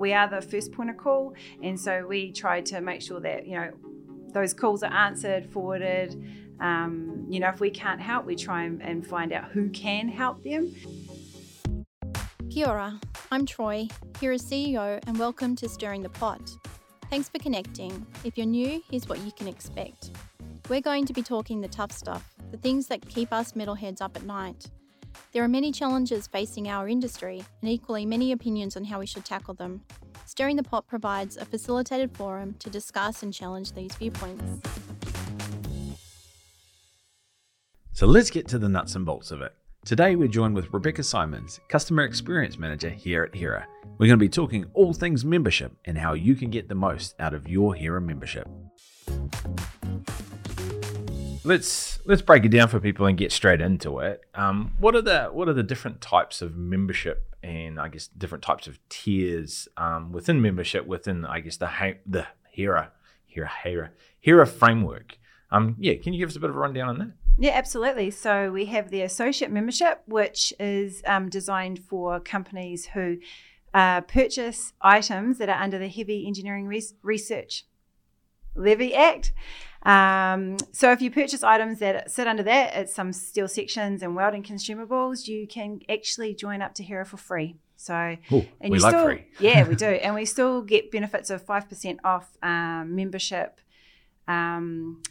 We are the first point of call, and so we try to make sure that you know those calls are answered, forwarded. Um, you know, if we can't help, we try and, and find out who can help them. Kia ora, I'm Troy, here as CEO, and welcome to Stirring the Pot. Thanks for connecting. If you're new, here's what you can expect. We're going to be talking the tough stuff, the things that keep us metalheads up at night. There are many challenges facing our industry, and equally many opinions on how we should tackle them. Stirring the Pot provides a facilitated forum to discuss and challenge these viewpoints. So let's get to the nuts and bolts of it. Today we're joined with Rebecca Simons, Customer Experience Manager here at Hera. We're going to be talking all things membership and how you can get the most out of your Hera membership. Let's let's break it down for people and get straight into it. Um, what are the what are the different types of membership and I guess different types of tiers um, within membership within I guess the the Hera Hera Hera Hera framework? Um, yeah, can you give us a bit of a rundown on that? Yeah, absolutely. So we have the associate membership, which is um, designed for companies who uh, purchase items that are under the Heavy Engineering Res- Research Levy Act. Um, so if you purchase items that sit under that, it's some steel sections and welding consumables, you can actually join up to Hera for free. So Ooh, and we you like still, free. yeah, we do, and we still get benefits of five percent off um, membership. Um,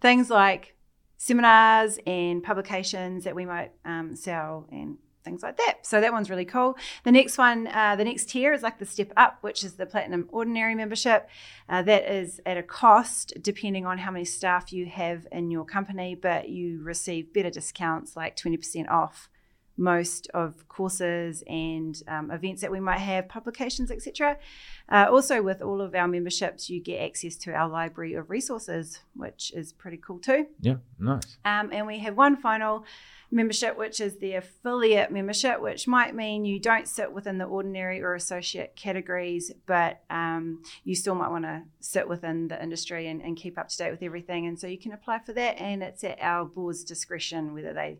things like seminars and publications that we might um, sell and things like that. So that one's really cool. The next one, uh, the next tier is like the step up, which is the platinum ordinary membership. Uh, that is at a cost depending on how many staff you have in your company, but you receive better discounts like 20% off most of courses and um, events that we might have, publications, etc. Uh, also, with all of our memberships, you get access to our library of resources, which is pretty cool too. Yeah, nice. Um, and we have one final membership, which is the affiliate membership, which might mean you don't sit within the ordinary or associate categories, but um, you still might want to sit within the industry and, and keep up to date with everything. And so you can apply for that, and it's at our board's discretion whether they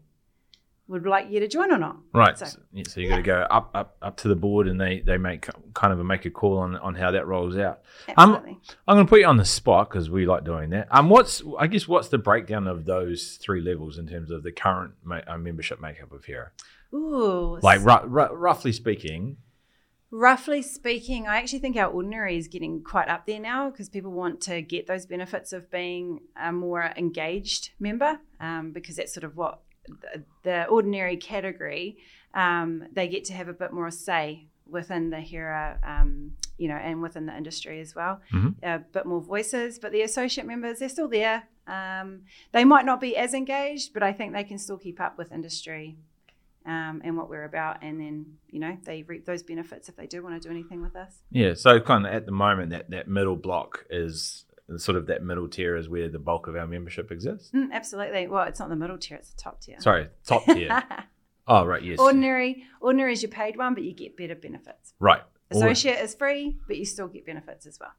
would like you to join or not. Right. So- So, yeah, so you got to go up, up, up to the board, and they they make kind of a make a call on on how that rolls out. Um, Absolutely. I'm going to put you on the spot because we like doing that. Um, what's I guess what's the breakdown of those three levels in terms of the current ma- uh, membership makeup of Hera? Ooh, Like roughly speaking, Roughly speaking, I actually think our ordinary is getting quite up there now because people want to get those benefits of being a more engaged member um, because that's sort of what the, ordinary category, um, they get to have a bit more say within the Hera, um, you know, and within the industry as well. Mhm. A bit more voices, but the associate members, they're still there. Um, they might not be as engaged, but I think they can still keep up with industry um, and what we're about. And then, you know, they reap those benefits if they do want to do anything with us. yeah. So kind of at the moment, that that middle block is sort of that middle tier is where the bulk of our membership exists. Mm, absolutely. Well, it's not the middle tier, it's the top tier. Sorry, top tier. oh, right. Yes. ordinary, ordinary is your paid one, but you get better benefits. Right. All- Associate is free, but you still get benefits as well.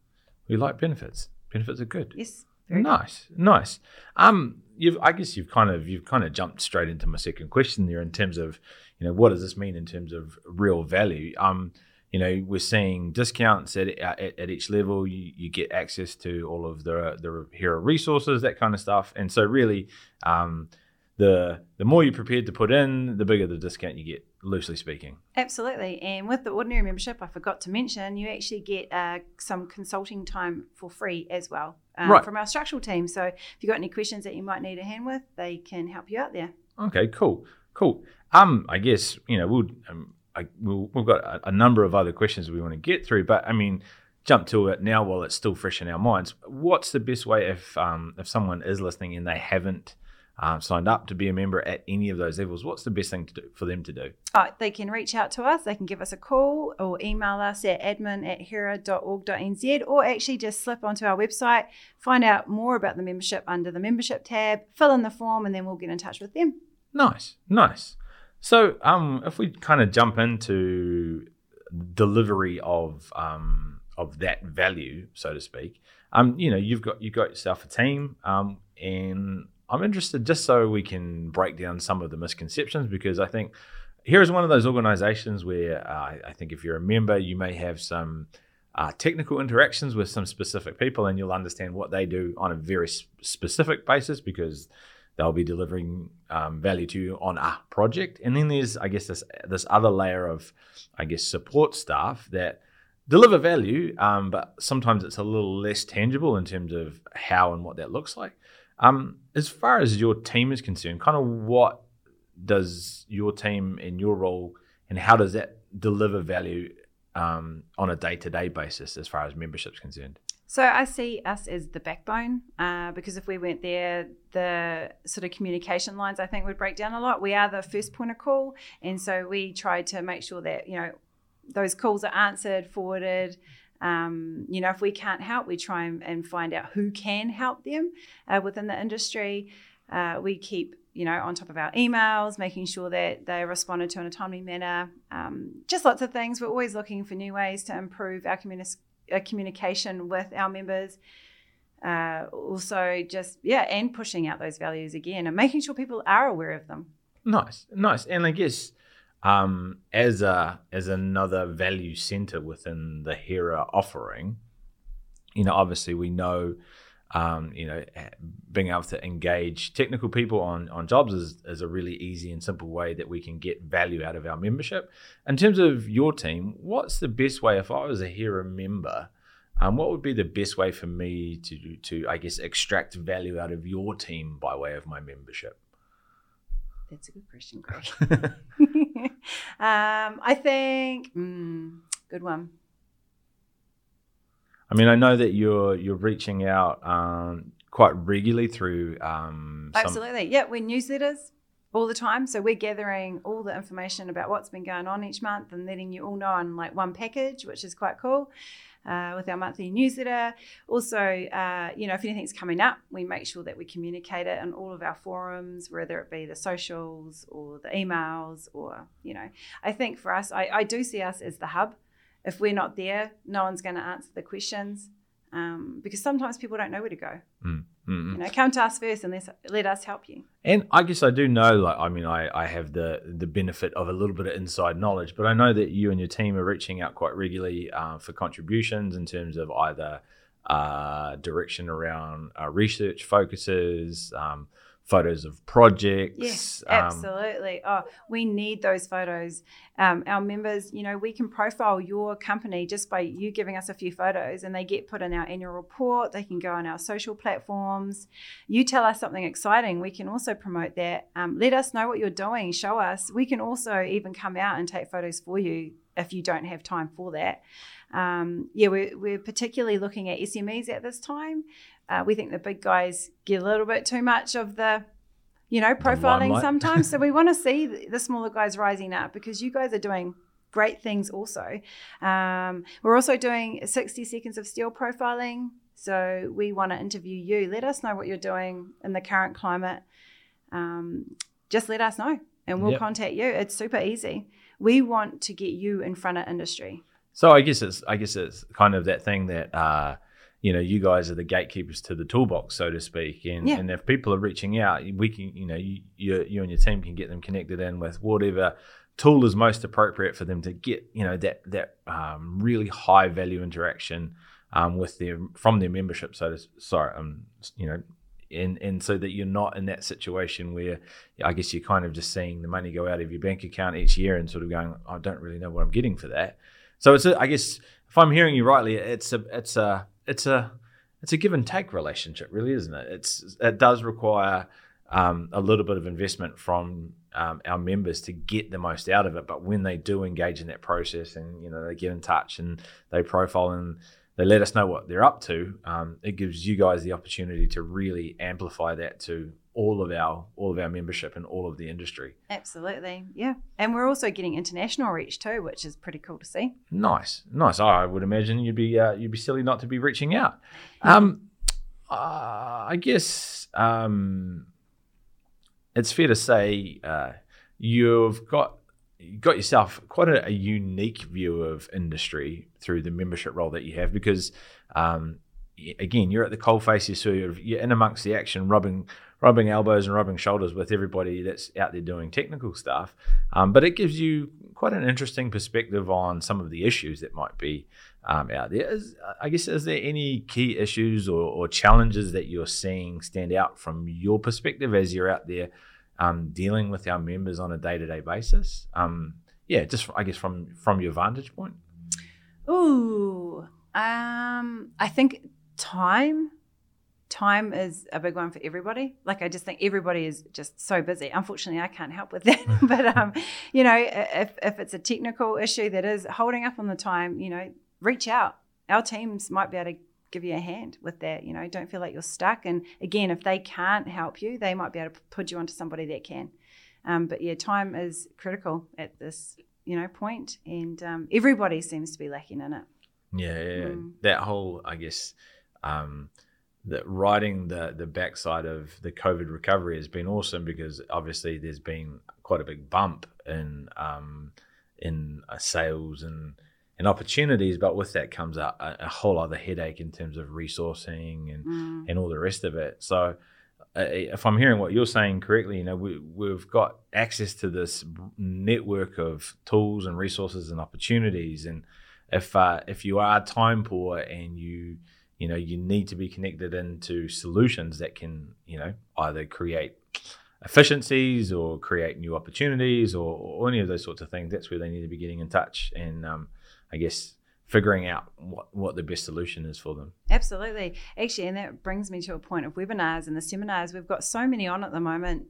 we like benefits. Benefits are good. Yes. Very good. nice, nice. Um, you've I guess you've kind of you've kind of jumped straight into my second question there in terms of you know what does this mean in terms of real value? Um, you know we're seeing discounts at at, at each level. You, you get access to all of the the Hera resources, that kind of stuff, and so really, um, the the more you're prepared to put in, the bigger the discount you get. Loosely speaking. Absolutely. And with the ordinary membership, I forgot to mention, you actually get uh, some consulting time for free as well um, Right. from our structural team. So if you've got any questions that you might need a hand with, they can help you out there. Okay, cool, cool. Um, I guess you know we'll, um, I, we'll we've got a, a number of other questions we want to get through, but I mean, jump to it now while it's still fresh in our minds. What's the best way if um if someone is listening and they haven't um, signed up to be a member at any of those levels? What's the best thing to do for them to do? Uh, they can reach out to us. They can give us a call or email us at admin at hera.org.nz or actually just slip onto our website, find out more about the membership under the membership tab, fill in the form, and then we'll get in touch with them. Nice, nice. So, um, if we kind of jump into delivery of um, of that value, so to speak, um, you know, you've got you've got yourself a team, um, and I'm interested just so we can break down some of the misconceptions because I think Hera is one of those organizations where uh, I think if you're a member, you may have some uh, technical interactions with some specific people, and you'll understand what they do on a very specific basis because they'll be delivering um, value to you on a project. And then there's, I guess, this this other layer of, I guess, support staff that deliver value, um, but sometimes it's a little less tangible in terms of how and what that looks like. Um, as far as your team is concerned, kind of what does your team and your role, and how does that deliver value um, on a day to day basis as far as membership's concerned? So I see us as the backbone uh, because if we weren't there, the sort of communication lines I think would break down a lot. We are the first point of call, and so we try to make sure that you know those calls are answered, forwarded. Um, you know, if we can't help, we try and, and find out who can help them uh, within the industry. Uh, we keep you know, on top of our emails, making sure that they responded to in a timely manner. Um, just lots of things. We're always looking for new ways to improve our, communi- communication with our members. Uh, also, just yeah, and pushing out those values again and making sure people are aware of them. Nice, nice, and I guess um, as a as another value center within the HERA offering, you know, obviously we know um, you know, being able to engage technical people on, on jobs is, is a really easy and simple way that we can get value out of our membership. In terms of your team, what's the best way, if I was a Hera member, um, what would be the best way for me to, to, I guess, extract value out of your team by way of my membership? That's a good question, Greg. um, I think, mm, good one. I mean, I know that you're you're reaching out um, quite regularly through. Um, Absolutely, yeah. We're newsletters all the time, so we're gathering all the information about what's been going on each month and letting you all know on like one package, which is quite cool. Uh, with our monthly newsletter. Also, uh, you know, if anything's coming up, we make sure that we communicate it on all of our forums, whether it be the socials or the emails, or you know, I think for us, I, I do see us as the hub if we're not there, no one's going to answer the questions um, because sometimes people don't know where to go. Mm, mm, you know, come to us first and let let us help you. And I guess I do know, like, I mean, I, I have the the benefit of a little bit of inside knowledge, but I know that you and your team are reaching out quite regularly uh, for contributions in terms of either uh, direction around uh, research focuses. Um, photos of projects. Yes, um, absolutely. oh, we need those photos. Um, our members, you know, we can profile your company just by you giving us a few photos, and they get put in our annual report. They can go on our social platforms. You tell us something exciting, we can also promote that. Um, let us know what you're doing. Show us. We can also even come out and take photos for you if you don't have time for that. Um, yeah, we're, we're particularly looking at SMEs at this time. Uh, we think the big guys get a little bit too much of the, you know, profiling sometimes. so we want to see the smaller guys rising up because you guys are doing great things also. Um, we're also doing 60 seconds of steel profiling. So we want to interview you. Let us know what you're doing in the current climate. Um, just let us know and we'll yep. contact you. It's super easy. We want to get you in front of industry. So I guess it's I guess it's kind of that thing that uh, you know, you guys are the gatekeepers to the toolbox, so to speak. And, yeah. and if people are reaching out, we can, you know, you, you, you and your team can get them connected in with whatever tool is most appropriate for them to get, you know, that that um, really high value interaction um, with their from their membership. So, to, sorry, um, you know, and and so that you're not in that situation where I guess you're kind of just seeing the money go out of your bank account each year and sort of going, I don't really know what I'm getting for that. So it's a, I guess if I'm hearing you rightly, it's a it's a it's a it's a give and take relationship, really, isn't it? It's it does require um, a little bit of investment from um, our members to get the most out of it. But when they do engage in that process, and you know they get in touch and they profile and they let us know what they're up to, um, it gives you guys the opportunity to really amplify that to all of our all of our membership and all of the industry. Absolutely, yeah. And we're also getting international reach too, which is pretty cool to see. Nice, nice. I would imagine you'd be uh, you'd be silly not to be reaching out. Um, uh, I guess um, it's fair to say uh, you've got you got yourself quite a, a, unique view of industry through the membership role that you have because um, again you're at the coalface you're sort of you're in amongst the action rubbing rubbing elbows and rubbing shoulders with everybody that's out there doing technical stuff. Um, but it gives you quite an interesting perspective on some of the issues that might be um, out there. Is, I guess, is there any key issues or, or, challenges that you're seeing stand out from your perspective as you're out there um, dealing with our members on a day to day basis? Um, yeah, just I guess from from your vantage point. Ooh, um, I think time time is a big one for everybody. Like I just think everybody is just so busy. Unfortunately, I can't help with that. but um, you know, if if it's a technical issue that is holding up on the time, you know, reach out. Our teams might be able to give you a hand with that. You know, don't feel like you're stuck. And again, if they can't help you, they might be able to put you onto somebody that can. Um, but yeah, time is critical at this you know point, and um, everybody seems to be lacking in it. Yeah, yeah. Mm. that whole I guess. Um, that riding the the backside of the COVID recovery has been awesome because obviously there's been quite a big bump in um, in uh, sales and and opportunities, but with that comes a, a, whole other headache in terms of resourcing and mm. and all the rest of it. So. Uh, if I'm hearing what you're saying correctly, you know we, we've got access to this network of tools and resources and opportunities, and if uh, if you are time poor and you you know you need to be connected into solutions that can you know either create efficiencies or create new opportunities or, or any of those sorts of things. That's where they need to be getting in touch and um, i guess figuring out what, what the best solution is for them. Absolutely. Actually and that brings me to a point of webinars and the seminars. We've got so many on at the moment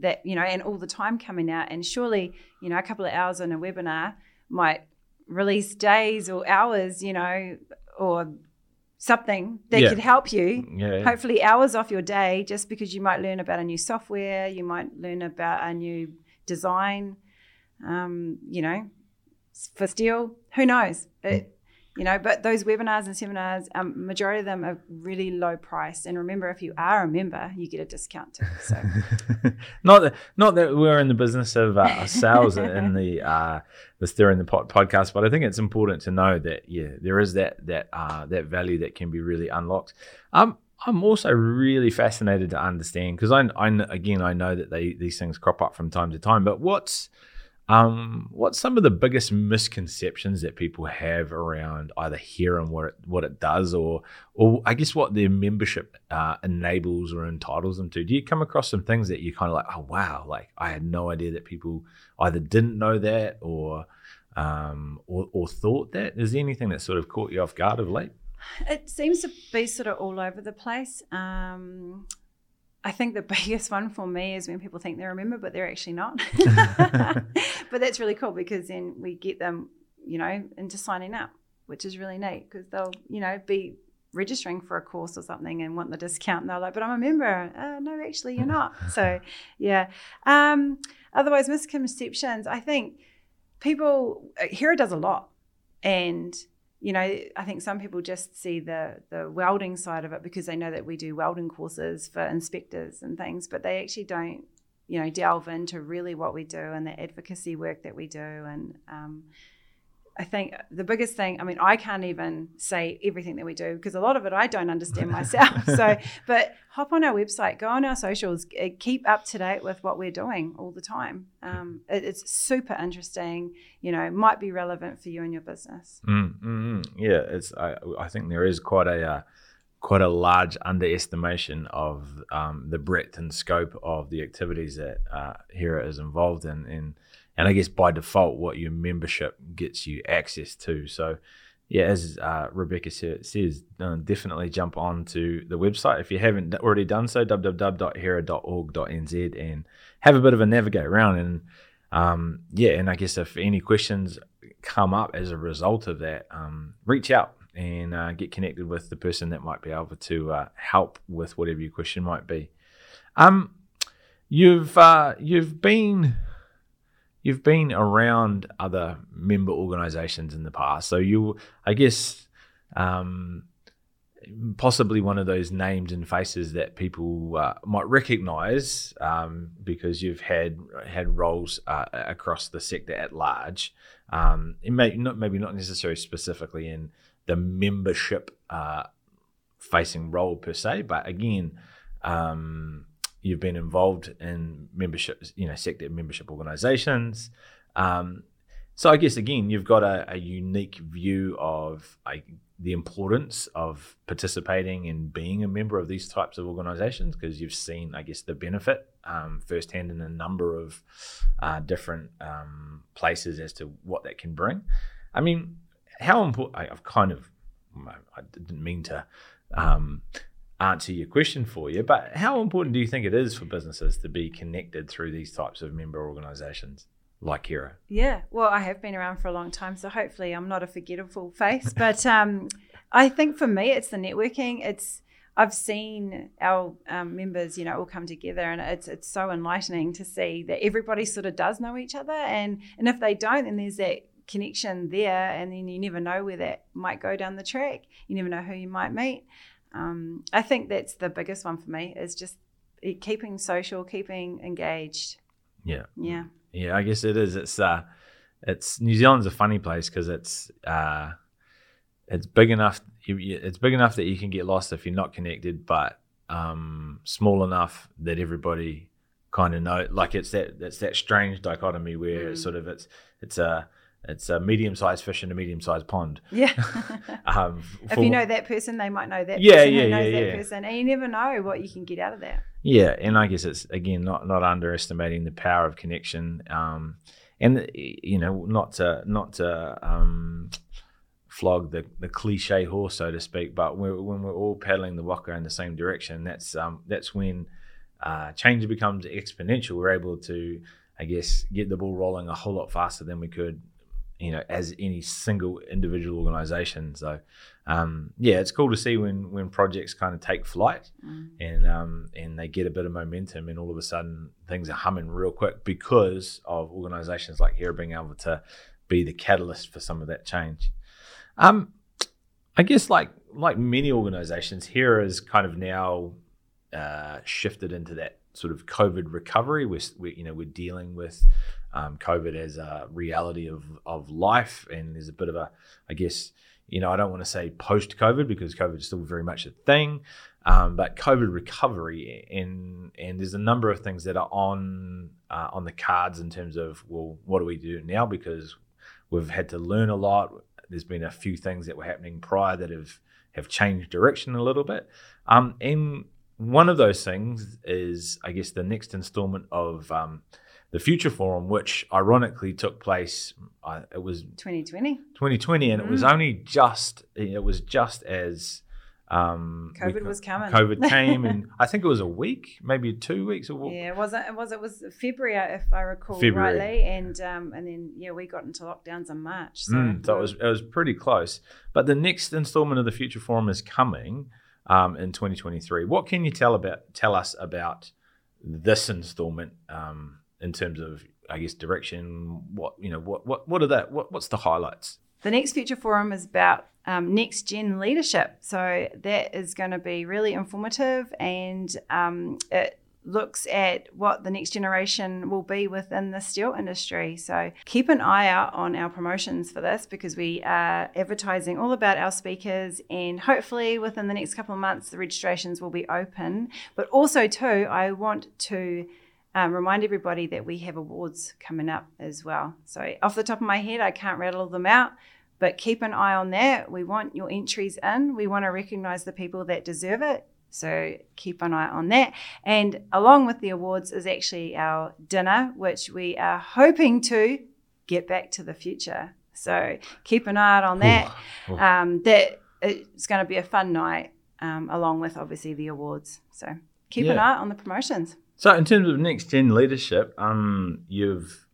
that you know and all the time coming out. And surely you know a couple of hours on a webinar might release days or hours you know or something that yeah. could help you yeah. hopefully hours off your day just because you might learn about a new software you might learn about a new design um, you know for steel who knows it, you know but those webinars and seminars um, majority of them are really low price and remember if you are a member you get a discount too so not that not that we're in the business of uh, sales in the uh the Stirring the Pot podcast but i think it's important to know that yeah there is that that uh that value that can be really unlocked um I'm also really fascinated to understand because I, I, again I know that they these things crop up from time to time. But what's um, what's some of the biggest misconceptions that people have around either Hera and what it, what it does, or or I guess what their membership uh, enables or entitles them to? Do you come across some things that you kind of like, oh wow, like I had no idea that people either didn't know that or um, or, or thought that? Is there anything that sort of caught you off guard of late? It seems to be sort of all over the place. Um, I think the biggest one for me is when people think they're a member, but they're actually not. but that's really cool because then we get them, you know, into signing up, which is really neat because they'll, you know, be registering for a course or something and want the discount. And they're like but i'm a member. Uh, no actually you're not. So yeah. Um, otherwise misconceptions. I think people uh, hera does a lot and you know, I think some people just see the the welding side of it because they know that we do welding courses for inspectors and things, but they actually don't, you know, delve into really what we do and the advocacy work that we do and um, I think the biggest thing, I mean, I can't even say everything that we do because a lot of it I don't understand myself. so, but hop on our website, go on our socials, keep up to date with what we're doing all the time. Um, it, it's super interesting, you know, might be relevant for you and your business. Mm, mm, yeah, it's. I, I think there is quite a. Uh, quite a large underestimation of um, the breadth and scope of the activities that uh, Hera is involved in, and and I guess by default, what your membership gets you access to. So, yeah, as uh, Rebecca says, uh, definitely jump on to the website if you haven't already done so, www.hera.org.nz, and have a bit of a navigate around. And um, yeah, and I guess if any questions come up as a result of that, um, reach out and uh, get connected with the person that might be able to uh, help with whatever your question might be. Um, you've uh, you've been you've been around other member organizations in the past. So you, I guess, um, possibly one of those names and faces that people uh, might recognize um, because you've had had roles uh, across the sector at large. Um, it may not maybe not necessarily specifically in the membership uh, facing role per se, but again, um, you've been involved in membership, you know, sector membership organisations. Um, so I guess again, you've got a, a unique view of like, the importance of participating and being a member of these types of organisations because you've seen, I guess, the benefit um, firsthand in a number of uh, different um, places as to what that can bring. I mean, how important? I've kind of, I didn't mean to um, answer your question for you, but how important do you think it is for businesses to be connected through these types of member organisations? like Hera? Yeah, well, I have been around for a long time, so hopefully I'm not a forgettable face. But um, I think for me, it's the networking. It's I've seen our um, members, you know, all come together, and it's it's so enlightening to see that everybody sort of does know each other, and and if they don't, then there's that connection there, and then you never know where that might go down the track. You never know who you might meet. Um, I think that's the biggest one for me is just keeping social, keeping engaged. Yeah. Yeah. Yeah, I guess it is. It's uh, it's New Zealand's a funny place because it's uh, it's big enough. It's big enough that you can get lost if you're not connected, but um, small enough that everybody kind of know. Like it's that it's that strange dichotomy where mm. it's sort of it's it's a it's a medium-sized fish in a medium-sized pond. Yeah. um, if you know that person, they might know that yeah, person yeah, who knows yeah, that yeah. person, and you never know what you can get out of that. Yeah, and I guess it's again not not underestimating the power of connection, um, and you know not to not to um, flog the, the cliche horse so to speak, but we're, when we're all paddling the waka in the same direction, that's um, that's when uh, change becomes exponential. We're able to, I guess, get the ball rolling a whole lot faster than we could you know, as any single individual organization. So, um, yeah, it's cool to see when when projects kind of take flight mm. and um, and they get a bit of momentum, and all of a sudden things are humming real quick because of organizations like Hera being able to be the catalyst for some of that change. Um, I guess like like many organizations, Hera is kind of now uh, shifted into that sort of COVID recovery. We're, we, you know we're dealing with um, COVID as a reality of of life, and there's a bit of a, I guess, you know, I don't want to say post COVID because COVID is still very much a thing, um, but COVID recovery, and and there's a number of things that are on uh, on the cards in terms of well, what do we do now because we've had to learn a lot. There's been a few things that were happening prior that have have changed direction a little bit, um, and one of those things is, I guess, the next installment of um, the Future Forum, which ironically took place. Uh, it was 2020. 2020, and mm. it was mm. only just. It was just as. Um, COVID was coming. COVID came, and I think it was a week, maybe two weeks. Or yeah, it wasn't. It was. It was February, if I recall February. rightly, and um, and then yeah, we got into lockdowns in March. So, mm, so it was it was pretty close. But the next installment of the Future Forum is coming um, in 2023. What can you tell about tell us about this installment? Um, in terms of I guess direction. What you know, what what what are that? What what's the highlights? The next Future Forum is about um, next gen leadership. So that is going to be really informative and um, it looks at what the next generation will be within the steel industry. So keep an eye out on our promotions for this because we are advertising all about our speakers and hopefully within the next couple of months the registrations will be open. But also too, I want to um, remind everybody that we have awards coming up as well. So, off the top of my head, I can't rattle them out, but keep an eye on that. We want your entries in. We want to recognize the people that deserve it. So, keep an eye on that. And along with the awards is actually our dinner, which we are hoping to get back to the future. So, keep an eye out on that. Ooh. Ooh. Um, that it's going to be a fun night, um, along with obviously the awards. So, keep yeah. an eye on the promotions. So in terms of next gen leadership, um, you've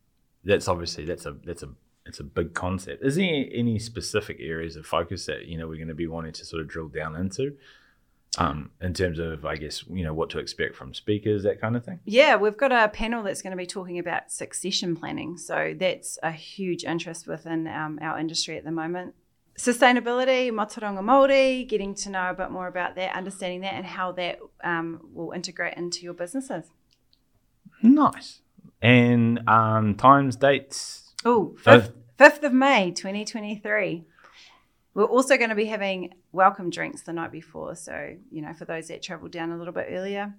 that's obviously that's a that's a it's a big concept. Is there any specific areas of focus that you know we're going to be wanting to sort of drill down into? Um, in terms of, I guess, you know, what to expect from speakers, that kind of thing? Yeah, we've got a panel that's going to be talking about succession planning. So that's a huge interest within um, our industry at the moment. Sustainability, Mātauranga Māori, getting to know a bit more about that, understanding that, and how that um, will integrate into your businesses. Nice. And um, times, dates? Oh, 5th, 5th of May, 2023. We're also going to be having welcome drinks the night before. So, you know, for those that travel down a little bit earlier.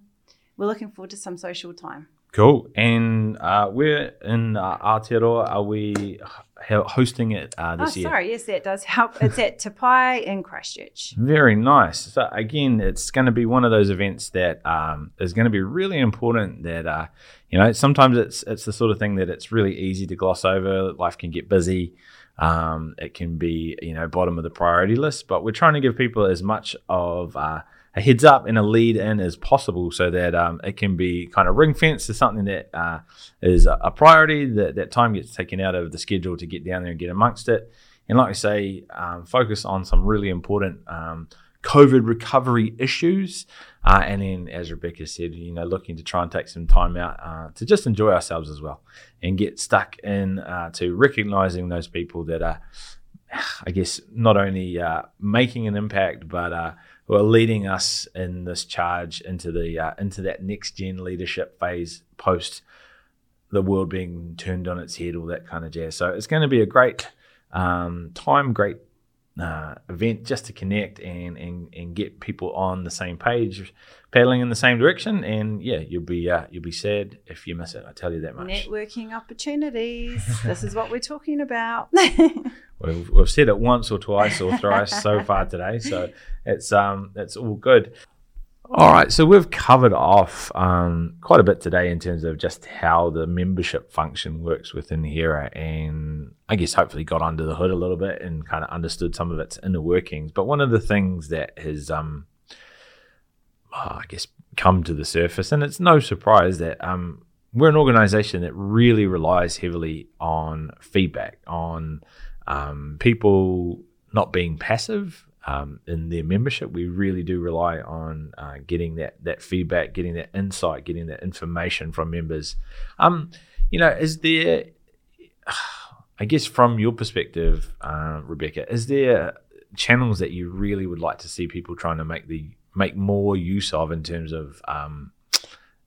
we're looking forward to some social time. Cool. And uh, we're in uh, Aotearoa. Are we hosting it uh, this oh, year? sorry. Yes, that does help. It's at Te Pae in Christchurch. Very nice. So again, it's going to be one of those events that um, is going to be really important. That uh, you know, sometimes it's it's the sort of thing that it's really easy to gloss over. Life can get busy. Um, it can be you know bottom of the priority list, but we're trying to give people as much of uh, a heads up and a lead in as possible so that um, it can be kind of ring fenced to something that uh, is a priority, that, that time gets taken out of the schedule to get down there and get amongst it. And like I say, um, focus on some really important um, COVID recovery issues. Uh, and then, as Rebecca said, you know, looking to try and take some time out uh, to just enjoy ourselves as well and get stuck in uh, to recognizing those people that are, I guess, not only uh, making an impact, but uh, who are leading us in this charge into the uh, into that next gen leadership phase post the world being turned on its head, all that kind of jazz. So it's going to be a great um, time, great uh, event just to connect and, and and get people on the same page, paddling in the same direction. And yeah, you'll be uh, you'll be sad if you miss it. I tell you that much. Networking opportunities. this is what we're talking about. We've, we've said it once or twice or thrice so far today, so it's um it's all good. All right, so we've covered off um, quite a bit today in terms of just how the membership function works within Hera, and I guess hopefully got under the hood a little bit and kind of understood some of its inner workings. But one of the things that has, um, oh, I guess, come to the surface, and it's no surprise that um, we're an organization that really relies heavily on feedback, on um, people not being passive um, in their membership. We really do rely on uh, getting that that feedback, getting that insight, getting that information from members. Um, you know, is there? I guess from your perspective, uh, Rebecca, is there channels that you really would like to see people trying to make the make more use of in terms of um,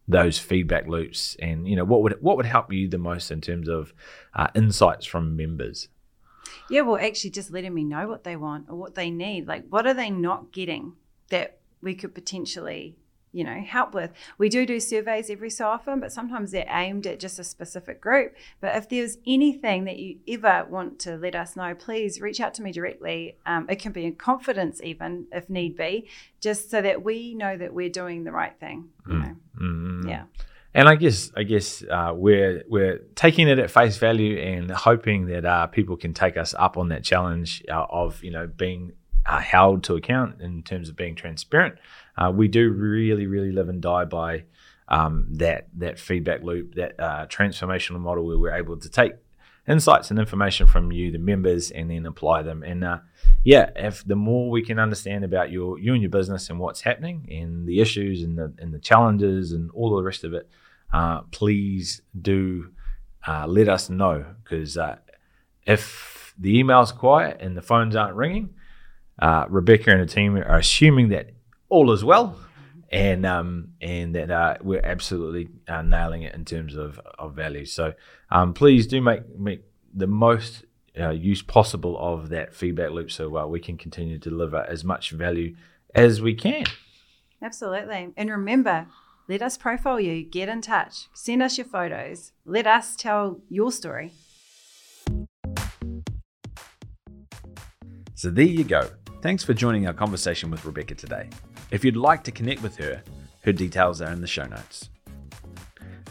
those feedback loops, and you know what would what would help you the most in terms of uh, insights from members? Yeah, well, actually, just letting me know what they want or what they need. Like, what are they not getting that we could potentially, you know, help with? We do do surveys every so often, but sometimes they're aimed at just a specific group. But if there's anything that you ever want to let us know, please reach out to me directly. Um, it can be in confidence, even if need be, just so that we know that we're doing the right thing. You know? Mm-hmm. Yeah. And I guess I guess uh, we're we're taking it at face value and hoping that uh, people can take us up on that challenge uh, of you know being uh, held to account in terms of being transparent. Uh, we do really really live and die by um, that that feedback loop, that uh, transformational model where we're able to take insights and information from you, the members, and then apply them. And uh, yeah, if the more we can understand about your you and your business and what's happening and the issues and the and the challenges and all the rest of it, uh, please do uh, let us know because uh, if the email's quiet and the phones aren't ringing, uh, Rebecca and the team are assuming that all is well. And um, and that uh, we're absolutely uh, nailing it in terms of, of value. So um, please do make make the most uh, use possible of that feedback loop so uh, we can continue to deliver as much value as we can. Absolutely. And remember, let us profile you, get in touch, send us your photos, let us tell your story. So there you go. Thanks for joining our conversation with Rebecca today. If you'd like to connect with her, her details are in the show notes.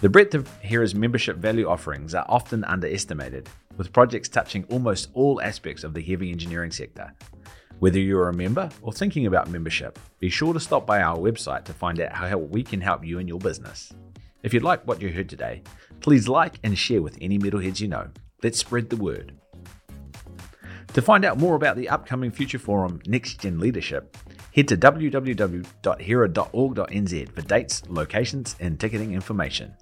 The breadth of Hera's membership value offerings are often underestimated, with projects touching almost all aspects of the heavy engineering sector. Whether you're a member or thinking about membership, be sure to stop by our website to find out how we can help you and your business. If you like what you heard today, please like and share with any metalheads you know. Let's spread the word. To find out more about the upcoming Future Forum Next Gen Leadership, head to www.hera.org.nz for dates, locations, and ticketing information.